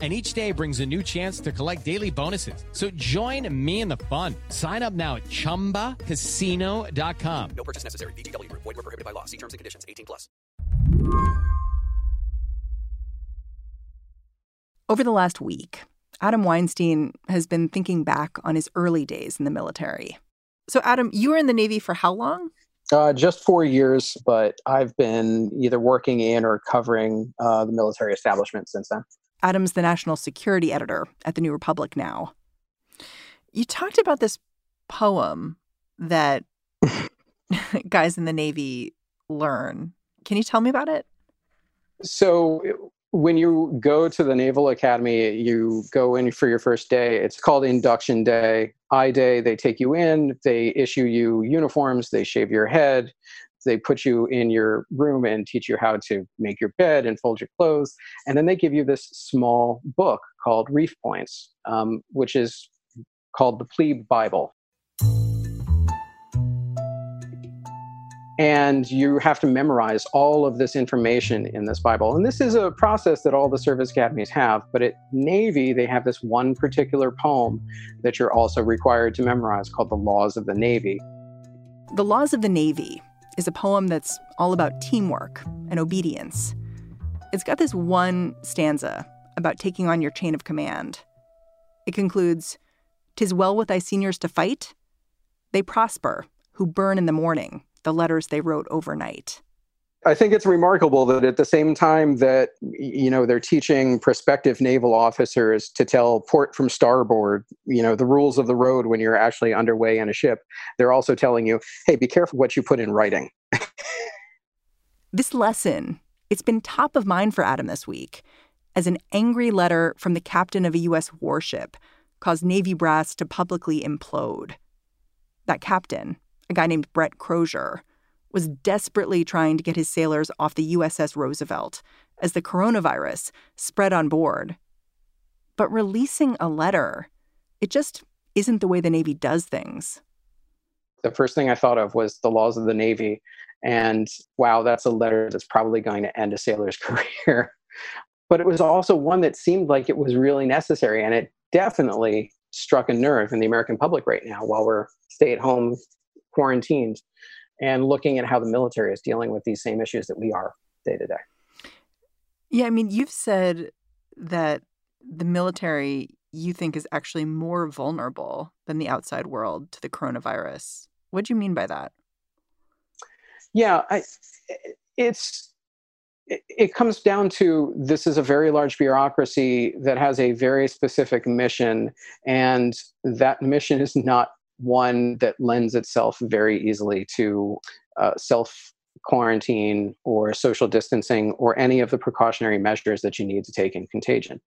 And each day brings a new chance to collect daily bonuses. So join me in the fun. Sign up now at chumbacasino.com. No purchase necessary. VGW Group. Void were prohibited by law. See terms and conditions. 18 plus. Over the last week, Adam Weinstein has been thinking back on his early days in the military. So, Adam, you were in the Navy for how long? Uh, just four years, but I've been either working in or covering uh, the military establishment since then. Adam's the national security editor at the New Republic now. You talked about this poem that guys in the Navy learn. Can you tell me about it? So, when you go to the Naval Academy, you go in for your first day. It's called induction day. I day, they take you in, they issue you uniforms, they shave your head, they put you in your room and teach you how to make your bed and fold your clothes. And then they give you this small book called Reef Points, um, which is called the Plebe Bible. And you have to memorize all of this information in this Bible. And this is a process that all the service academies have. But at Navy, they have this one particular poem that you're also required to memorize called The Laws of the Navy. The Laws of the Navy is a poem that's all about teamwork and obedience. It's got this one stanza about taking on your chain of command. It concludes Tis well with thy seniors to fight. They prosper who burn in the morning the letters they wrote overnight. I think it's remarkable that at the same time that you know they're teaching prospective naval officers to tell port from starboard, you know, the rules of the road when you're actually underway in a ship, they're also telling you, "Hey, be careful what you put in writing." this lesson, it's been top of mind for Adam this week as an angry letter from the captain of a US warship caused Navy brass to publicly implode. That captain, a guy named Brett Crozier, was desperately trying to get his sailors off the USS Roosevelt as the coronavirus spread on board. But releasing a letter, it just isn't the way the Navy does things. The first thing I thought of was the laws of the Navy. And wow, that's a letter that's probably going to end a sailor's career. but it was also one that seemed like it was really necessary. And it definitely struck a nerve in the American public right now while we're stay at home quarantined and looking at how the military is dealing with these same issues that we are day to day. Yeah, I mean, you've said that the military you think is actually more vulnerable than the outside world to the coronavirus. What do you mean by that? Yeah, I, it's it, it comes down to this is a very large bureaucracy that has a very specific mission, and that mission is not one that lends itself very easily to uh, self quarantine or social distancing or any of the precautionary measures that you need to take in contagion.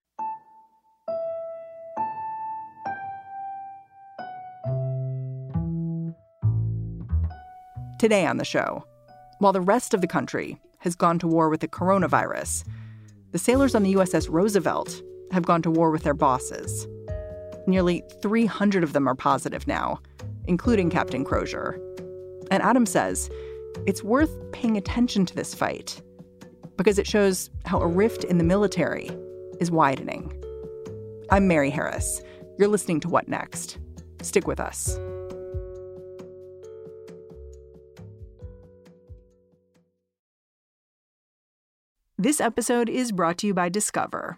Today on the show, while the rest of the country has gone to war with the coronavirus, the sailors on the USS Roosevelt have gone to war with their bosses. Nearly 300 of them are positive now, including Captain Crozier. And Adam says it's worth paying attention to this fight because it shows how a rift in the military is widening. I'm Mary Harris. You're listening to What Next? Stick with us. This episode is brought to you by Discover.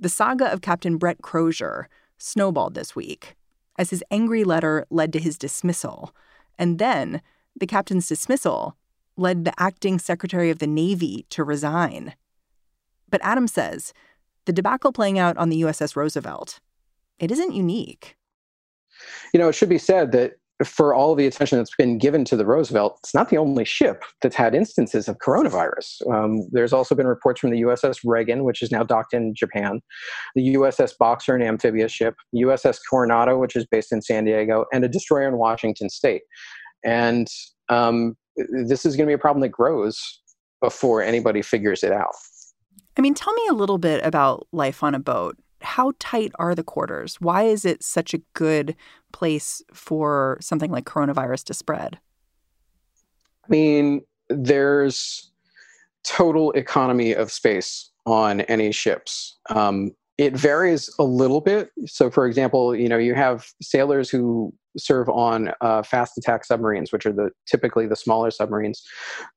The saga of Captain Brett Crozier snowballed this week as his angry letter led to his dismissal. And then the captain's dismissal led the acting secretary of the Navy to resign. But Adams says the debacle playing out on the USS Roosevelt, it isn't unique. You know, it should be said that for all the attention that's been given to the Roosevelt, it's not the only ship that's had instances of coronavirus. Um, there's also been reports from the USS Reagan, which is now docked in Japan, the USS Boxer, an amphibious ship, USS Coronado, which is based in San Diego, and a destroyer in Washington State. And um, this is going to be a problem that grows before anybody figures it out. I mean, tell me a little bit about life on a boat how tight are the quarters? Why is it such a good place for something like coronavirus to spread? I mean, there's total economy of space on any ships. Um, it varies a little bit. So, for example, you know, you have sailors who serve on uh, fast attack submarines, which are the typically the smaller submarines,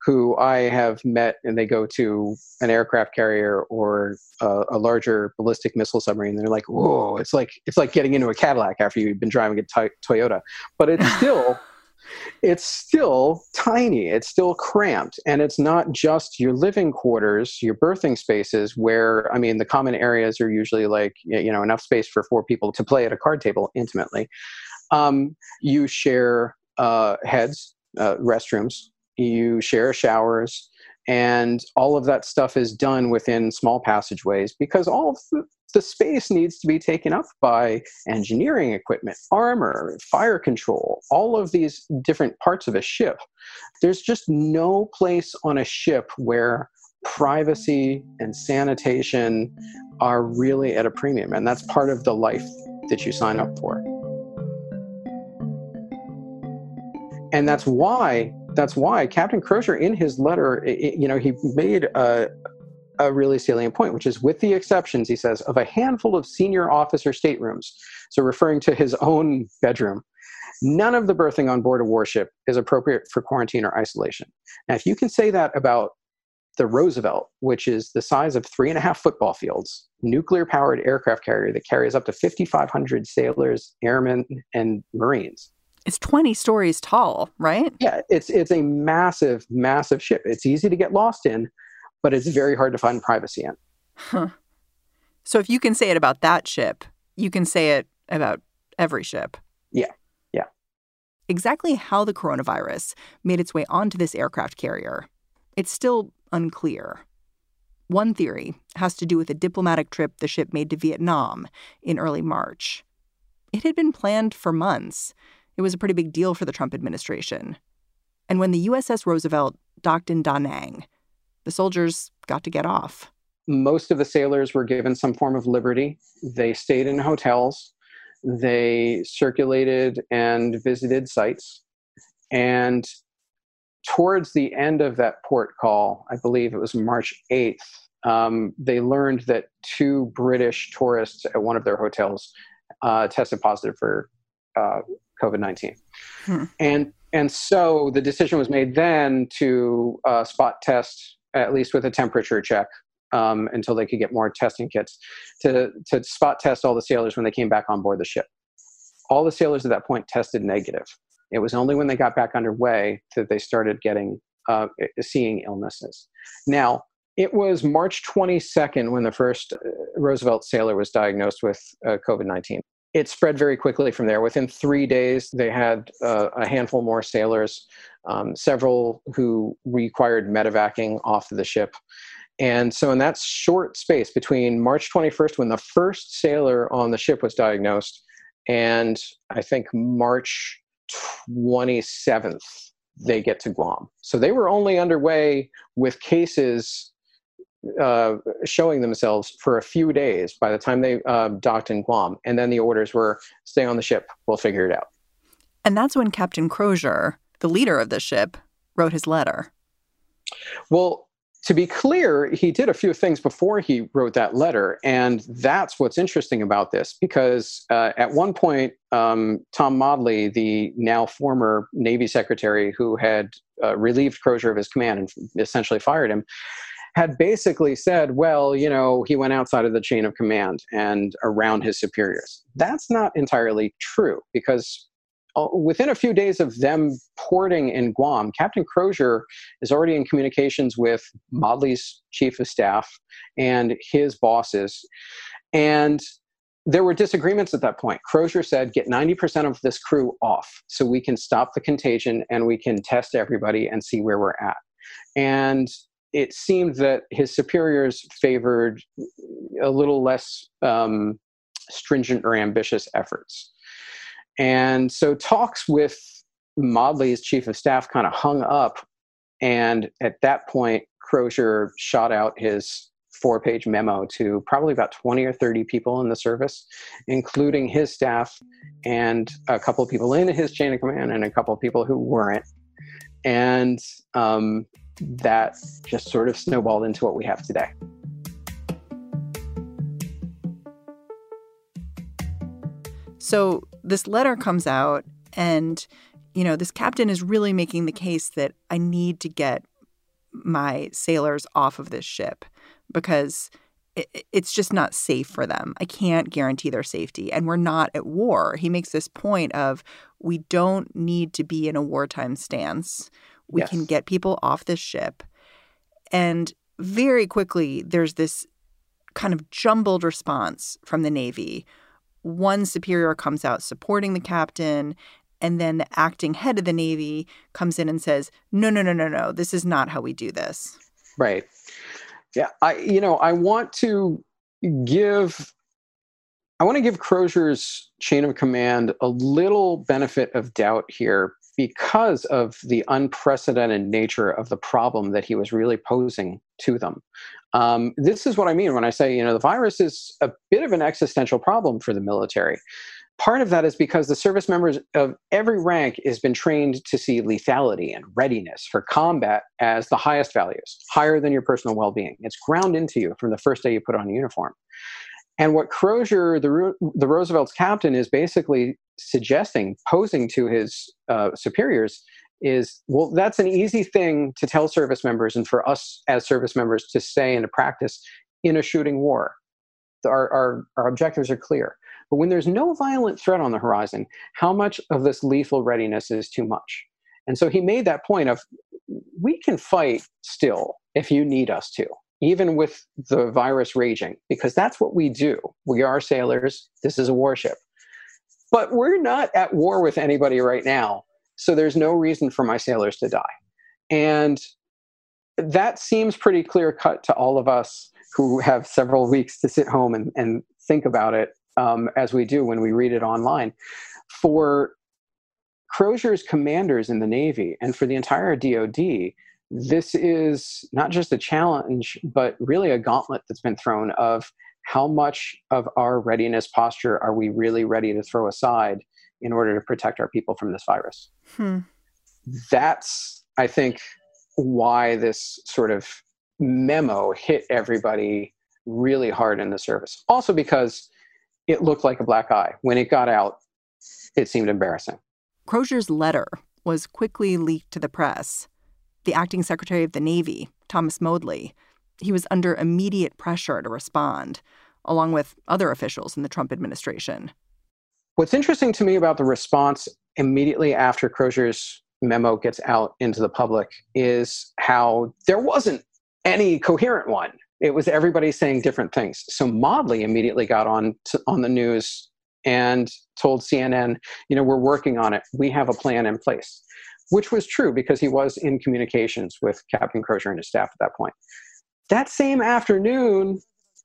who I have met, and they go to an aircraft carrier or a, a larger ballistic missile submarine. They're like, "Whoa!" It's like it's like getting into a Cadillac after you've been driving a t- Toyota, but it's still. it's still tiny it's still cramped and it's not just your living quarters your berthing spaces where i mean the common areas are usually like you know enough space for four people to play at a card table intimately um, you share uh, heads uh, restrooms you share showers and all of that stuff is done within small passageways because all of the, the space needs to be taken up by engineering equipment, armor, fire control, all of these different parts of a ship. There's just no place on a ship where privacy and sanitation are really at a premium. And that's part of the life that you sign up for. And that's why that's why Captain Crozier, in his letter, you know, he made a, a really salient point, which is with the exceptions, he says, of a handful of senior officer staterooms, so referring to his own bedroom, none of the berthing on board a warship is appropriate for quarantine or isolation. Now, if you can say that about the Roosevelt, which is the size of three and a half football fields, nuclear powered aircraft carrier that carries up to 5,500 sailors, airmen, and Marines. It's 20 stories tall, right? Yeah, it's it's a massive, massive ship. It's easy to get lost in, but it's very hard to find privacy in. Huh. So if you can say it about that ship, you can say it about every ship. Yeah. Yeah. Exactly how the coronavirus made its way onto this aircraft carrier, it's still unclear. One theory has to do with a diplomatic trip the ship made to Vietnam in early March. It had been planned for months it was a pretty big deal for the Trump administration. And when the USS Roosevelt docked in Da Nang, the soldiers got to get off. Most of the sailors were given some form of liberty. They stayed in hotels, they circulated and visited sites. And towards the end of that port call, I believe it was March 8th, um, they learned that two British tourists at one of their hotels uh, tested positive for uh, COVID 19. Hmm. And, and so the decision was made then to uh, spot test, at least with a temperature check, um, until they could get more testing kits, to, to spot test all the sailors when they came back on board the ship. All the sailors at that point tested negative. It was only when they got back underway that they started getting uh, seeing illnesses. Now, it was March 22nd when the first uh, Roosevelt sailor was diagnosed with uh, COVID 19 it spread very quickly from there. Within three days, they had uh, a handful more sailors, um, several who required medevacing off of the ship. And so, in that short space between March 21st, when the first sailor on the ship was diagnosed, and I think March 27th, they get to Guam. So, they were only underway with cases uh, showing themselves for a few days by the time they uh, docked in Guam. And then the orders were stay on the ship, we'll figure it out. And that's when Captain Crozier, the leader of the ship, wrote his letter. Well, to be clear, he did a few things before he wrote that letter. And that's what's interesting about this, because uh, at one point, um, Tom Modly, the now former Navy secretary who had uh, relieved Crozier of his command and essentially fired him, had basically said, well, you know, he went outside of the chain of command and around his superiors. That's not entirely true because uh, within a few days of them porting in Guam, Captain Crozier is already in communications with Modly's chief of staff and his bosses. And there were disagreements at that point. Crozier said, get 90% of this crew off so we can stop the contagion and we can test everybody and see where we're at. And it seemed that his superiors favored a little less um, stringent or ambitious efforts. And so talks with Modly's chief of staff kind of hung up. And at that point, Crozier shot out his four page memo to probably about 20 or 30 people in the service, including his staff and a couple of people in his chain of command and a couple of people who weren't. And um, that just sort of snowballed into what we have today. So this letter comes out, and, you know, this captain is really making the case that I need to get my sailors off of this ship because it's just not safe for them. I can't guarantee their safety. And we're not at war. He makes this point of we don't need to be in a wartime stance. We yes. can get people off this ship. And very quickly, there's this kind of jumbled response from the Navy. One superior comes out supporting the captain, and then the acting head of the Navy comes in and says, No, no, no, no, no, this is not how we do this. Right. Yeah. I, you know, I want to give I want to give Crozier's chain of command a little benefit of doubt here because of the unprecedented nature of the problem that he was really posing to them. Um, this is what I mean when I say, you know, the virus is a bit of an existential problem for the military. Part of that is because the service members of every rank has been trained to see lethality and readiness for combat as the highest values, higher than your personal well being. It's ground into you from the first day you put on a uniform. And what Crozier, the, the Roosevelt's captain, is basically suggesting, posing to his uh, superiors, is well, that's an easy thing to tell service members and for us as service members to say and to practice in a shooting war. Our, our, our objectives are clear. But when there's no violent threat on the horizon, how much of this lethal readiness is too much? And so he made that point of we can fight still if you need us to even with the virus raging, because that's what we do. We are sailors. This is a warship. But we're not at war with anybody right now. So there's no reason for my sailors to die. And that seems pretty clear cut to all of us who have several weeks to sit home and, and think about it um, as we do when we read it online. For Crozier's commanders in the Navy and for the entire DoD, this is not just a challenge, but really a gauntlet that's been thrown of how much of our readiness posture are we really ready to throw aside in order to protect our people from this virus? Hmm. That's, I think, why this sort of memo hit everybody really hard in the service. Also, because it looked like a black eye. When it got out, it seemed embarrassing. Crozier's letter was quickly leaked to the press the acting secretary of the Navy, Thomas Modly, he was under immediate pressure to respond, along with other officials in the Trump administration. What's interesting to me about the response immediately after Crozier's memo gets out into the public is how there wasn't any coherent one. It was everybody saying different things. So Modly immediately got on to, on the news and told CNN, you know, we're working on it. We have a plan in place which was true because he was in communications with Captain Crozier and his staff at that point. That same afternoon,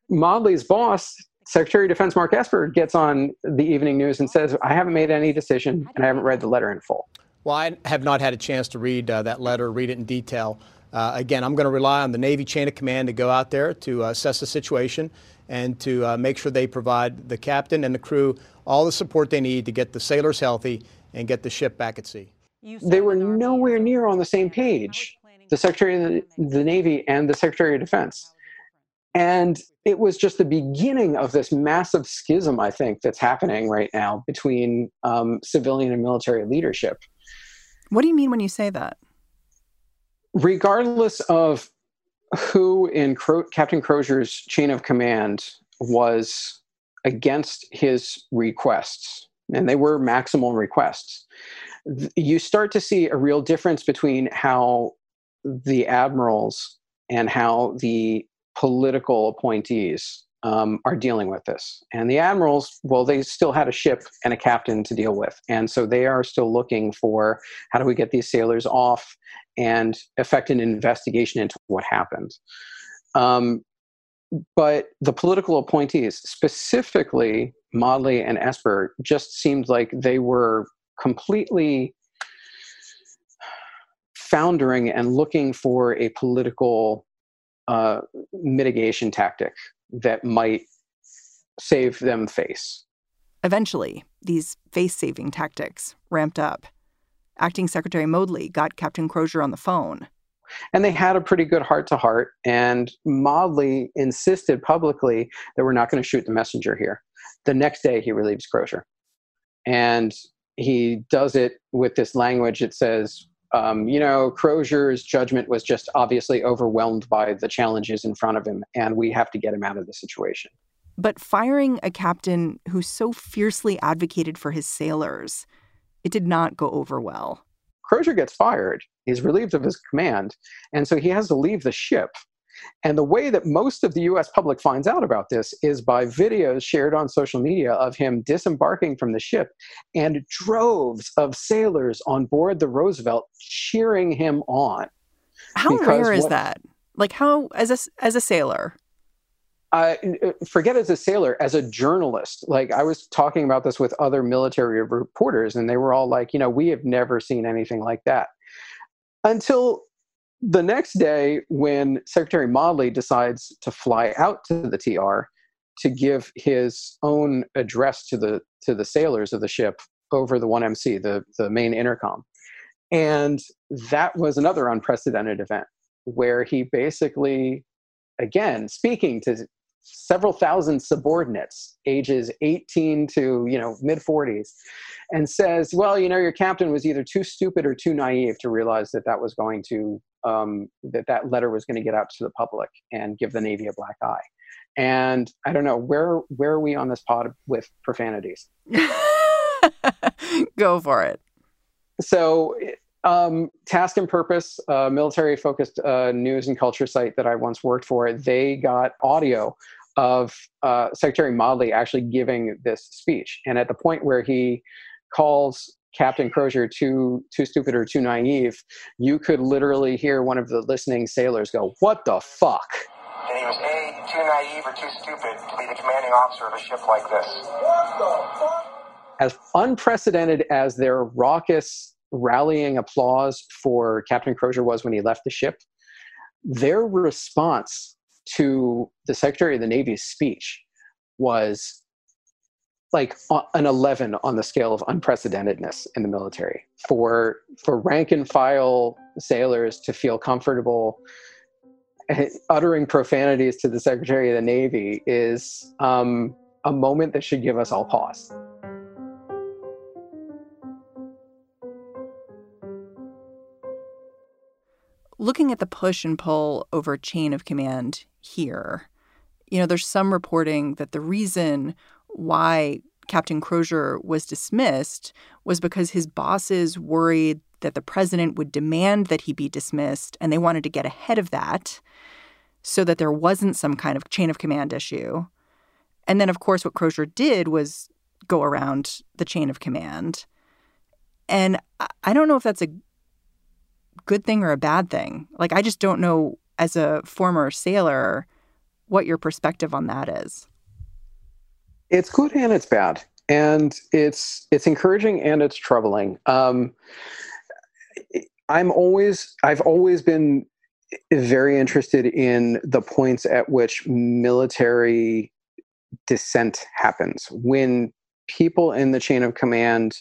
Modly's boss, Secretary of Defense Mark Esper, gets on the evening news and says, I haven't made any decision and I haven't read the letter in full. Well, I have not had a chance to read uh, that letter, read it in detail. Uh, again, I'm going to rely on the Navy chain of command to go out there to uh, assess the situation and to uh, make sure they provide the captain and the crew all the support they need to get the sailors healthy and get the ship back at sea they were nowhere near on the same page, the Secretary of the, the Navy and the Secretary of Defense. And it was just the beginning of this massive schism, I think, that's happening right now between um, civilian and military leadership. What do you mean when you say that? Regardless of who in Cro- Captain Crozier's chain of command was against his requests and they were maximal requests. You start to see a real difference between how the admirals and how the political appointees um, are dealing with this. And the admirals, well, they still had a ship and a captain to deal with. And so they are still looking for how do we get these sailors off and effect an investigation into what happened. Um, but the political appointees, specifically Modly and Esper, just seemed like they were completely foundering and looking for a political uh, mitigation tactic that might save them face. Eventually, these face saving tactics ramped up. Acting Secretary Modly got Captain Crozier on the phone. And they had a pretty good heart to heart. And Modly insisted publicly that we're not going to shoot the messenger here. The next day, he relieves Crozier. And he does it with this language that says, um, you know, Crozier's judgment was just obviously overwhelmed by the challenges in front of him, and we have to get him out of the situation. But firing a captain who so fiercely advocated for his sailors, it did not go over well. Crozier gets fired. He's relieved of his command, and so he has to leave the ship. And the way that most of the US public finds out about this is by videos shared on social media of him disembarking from the ship and droves of sailors on board the Roosevelt cheering him on. How rare is what, that? Like how as a as a sailor? Uh, forget as a sailor, as a journalist. Like I was talking about this with other military reporters, and they were all like, you know, we have never seen anything like that. Until the next day, when Secretary Modly decides to fly out to the TR to give his own address to the to the sailors of the ship over the 1MC, the, the main intercom. And that was another unprecedented event where he basically, again, speaking to several thousand subordinates, ages 18 to you know mid 40s, and says, "Well, you know, your captain was either too stupid or too naive to realize that that was going to um, that that letter was going to get out to the public and give the Navy a black eye." And I don't know where where are we on this pod with profanities. Go for it. So um, Task and Purpose, a military focused uh, news and culture site that I once worked for, they got audio of uh, Secretary Modly actually giving this speech. And at the point where he calls Captain Crozier too too stupid or too naive, you could literally hear one of the listening sailors go, "What the fuck?" And he was a too naive or too stupid to be the commanding officer of a ship like this. What the fuck? As unprecedented as their raucous rallying applause for Captain Crozier was when he left the ship, their response to the Secretary of the Navy's speech was like an 11 on the scale of unprecedentedness in the military. For for rank and file sailors to feel comfortable uttering profanities to the secretary of the navy is um, a moment that should give us all pause looking at the push and pull over chain of command here, you know, there's some reporting that the reason why Captain Crozier was dismissed was because his bosses worried that the president would demand that he be dismissed, and they wanted to get ahead of that so that there wasn't some kind of chain of command issue. And then, of course, what Crozier did was go around the chain of command. And I don't know if that's a good thing or a bad thing. Like, I just don't know as a former sailor what your perspective on that is. It's good and it's bad, and it's it's encouraging and it's troubling. Um, I'm always I've always been very interested in the points at which military dissent happens when people in the chain of command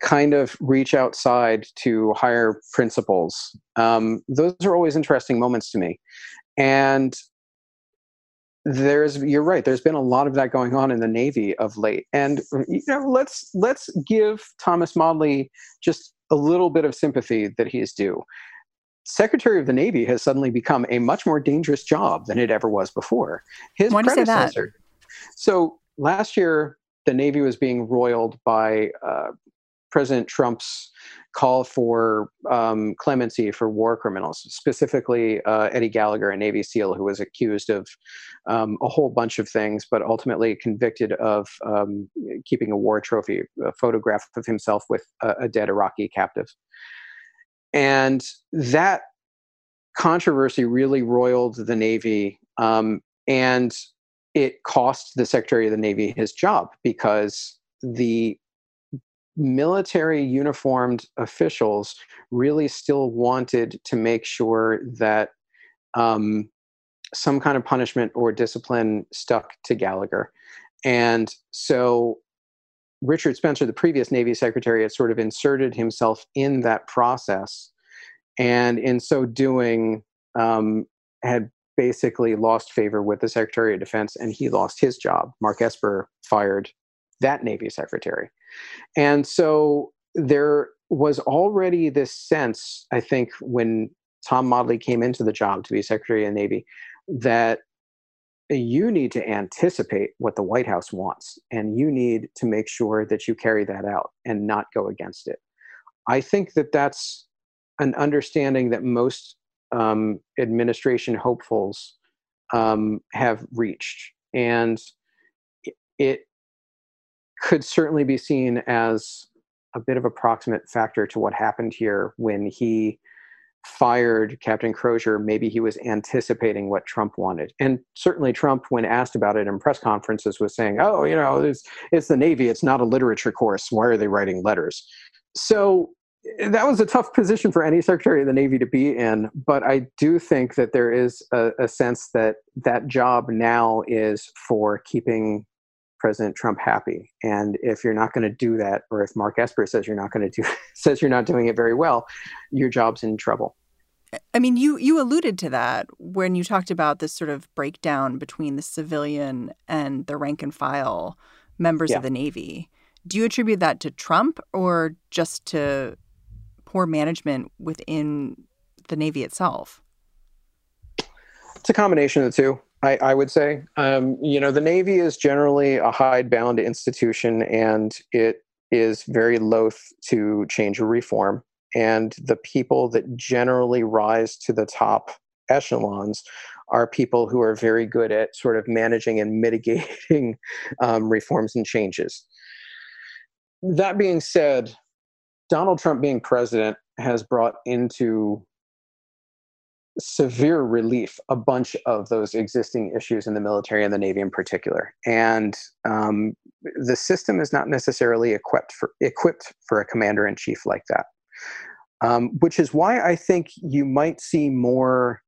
kind of reach outside to higher principles. Um, those are always interesting moments to me. And there's you're right there's been a lot of that going on in the navy of late. And you know let's let's give thomas modly just a little bit of sympathy that he is due. Secretary of the navy has suddenly become a much more dangerous job than it ever was before. His Why predecessor. So last year the Navy was being roiled by uh, President Trump's call for um, clemency for war criminals, specifically uh, Eddie Gallagher, a Navy SEAL who was accused of um, a whole bunch of things, but ultimately convicted of um, keeping a war trophy, a photograph of himself with a, a dead Iraqi captive. And that controversy really roiled the Navy. Um, and it cost the Secretary of the Navy his job because the military uniformed officials really still wanted to make sure that um, some kind of punishment or discipline stuck to Gallagher. And so Richard Spencer, the previous Navy Secretary, had sort of inserted himself in that process. And in so doing, um, had basically lost favor with the Secretary of Defense and he lost his job. Mark Esper fired that Navy Secretary. And so there was already this sense, I think, when Tom Modly came into the job to be Secretary of the Navy, that you need to anticipate what the White House wants, and you need to make sure that you carry that out and not go against it. I think that that's an understanding that most um, administration hopefuls um, have reached, and it could certainly be seen as a bit of a proximate factor to what happened here when he fired Captain Crozier. Maybe he was anticipating what Trump wanted. And certainly Trump, when asked about it in press conferences, was saying, oh, you know, it's, it's the Navy, it's not a literature course. Why are they writing letters? So that was a tough position for any secretary of the navy to be in but i do think that there is a, a sense that that job now is for keeping President Trump happy. And if you're not going to do that, or if Mark Esper says you're not going to do says you're not doing it very well, your job's in trouble. I mean, you you alluded to that when you talked about this sort of breakdown between the civilian and the rank and file members yeah. of the Navy. Do you attribute that to Trump or just to poor management within the Navy itself? It's a combination of the two. I, I would say, um, you know, the Navy is generally a hidebound institution, and it is very loath to change or reform. And the people that generally rise to the top echelons are people who are very good at sort of managing and mitigating um, reforms and changes. That being said, Donald Trump being president has brought into severe relief a bunch of those existing issues in the military and the navy in particular. And um, the system is not necessarily equipped for equipped for a commander in chief like that. Um, which is why i think you might see more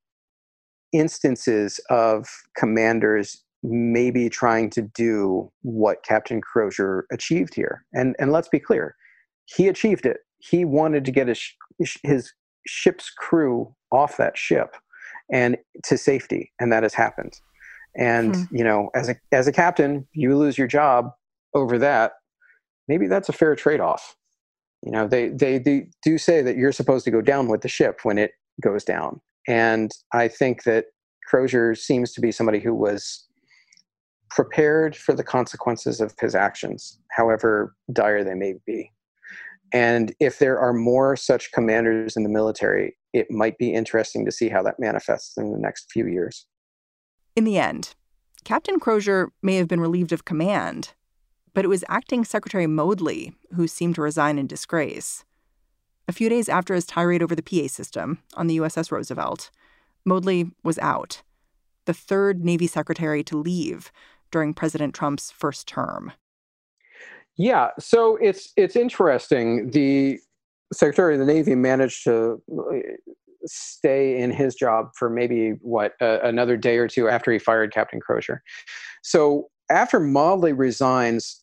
instances of commanders maybe trying to do what captain crozier achieved here. And and let's be clear he achieved it. He wanted to get his his ship's crew off that ship and to safety and that has happened. And hmm. you know as a as a captain you lose your job over that maybe that's a fair trade-off. You know they they, they do say that you're supposed to go down with the ship when it goes down. And i think that crozier seems to be somebody who was prepared for the consequences of his actions however dire they may be and if there are more such commanders in the military, it might be interesting to see how that manifests in the next few years. In the end, Captain Crozier may have been relieved of command, but it was acting Secretary Modly who seemed to resign in disgrace. A few days after his tirade over the PA system on the USS Roosevelt, Modly was out, the third Navy secretary to leave during President Trump's first term. Yeah, so it's it's interesting. The Secretary of the Navy managed to uh, stay in his job for maybe what uh, another day or two after he fired Captain Crozier. So after Modly resigns,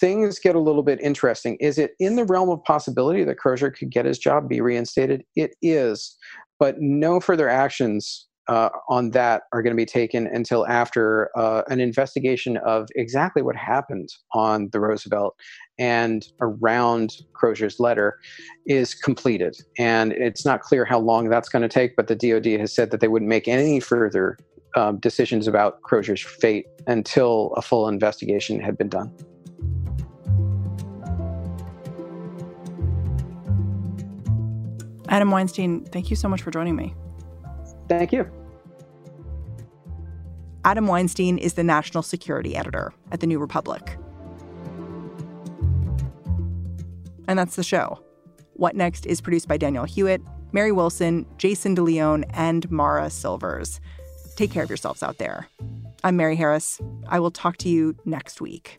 things get a little bit interesting. Is it in the realm of possibility that Crozier could get his job, be reinstated? It is, but no further actions uh, on that are going to be taken until after uh, an investigation of exactly what happened on the Roosevelt and around Crozier's letter is completed. And it's not clear how long that's going to take, but the DoD has said that they wouldn't make any further um, decisions about Crozier's fate until a full investigation had been done. Adam Weinstein, thank you so much for joining me. Thank you. Adam Weinstein is the national security editor at the New Republic. And that's the show. What Next is produced by Daniel Hewitt, Mary Wilson, Jason DeLeon, and Mara Silvers. Take care of yourselves out there. I'm Mary Harris. I will talk to you next week.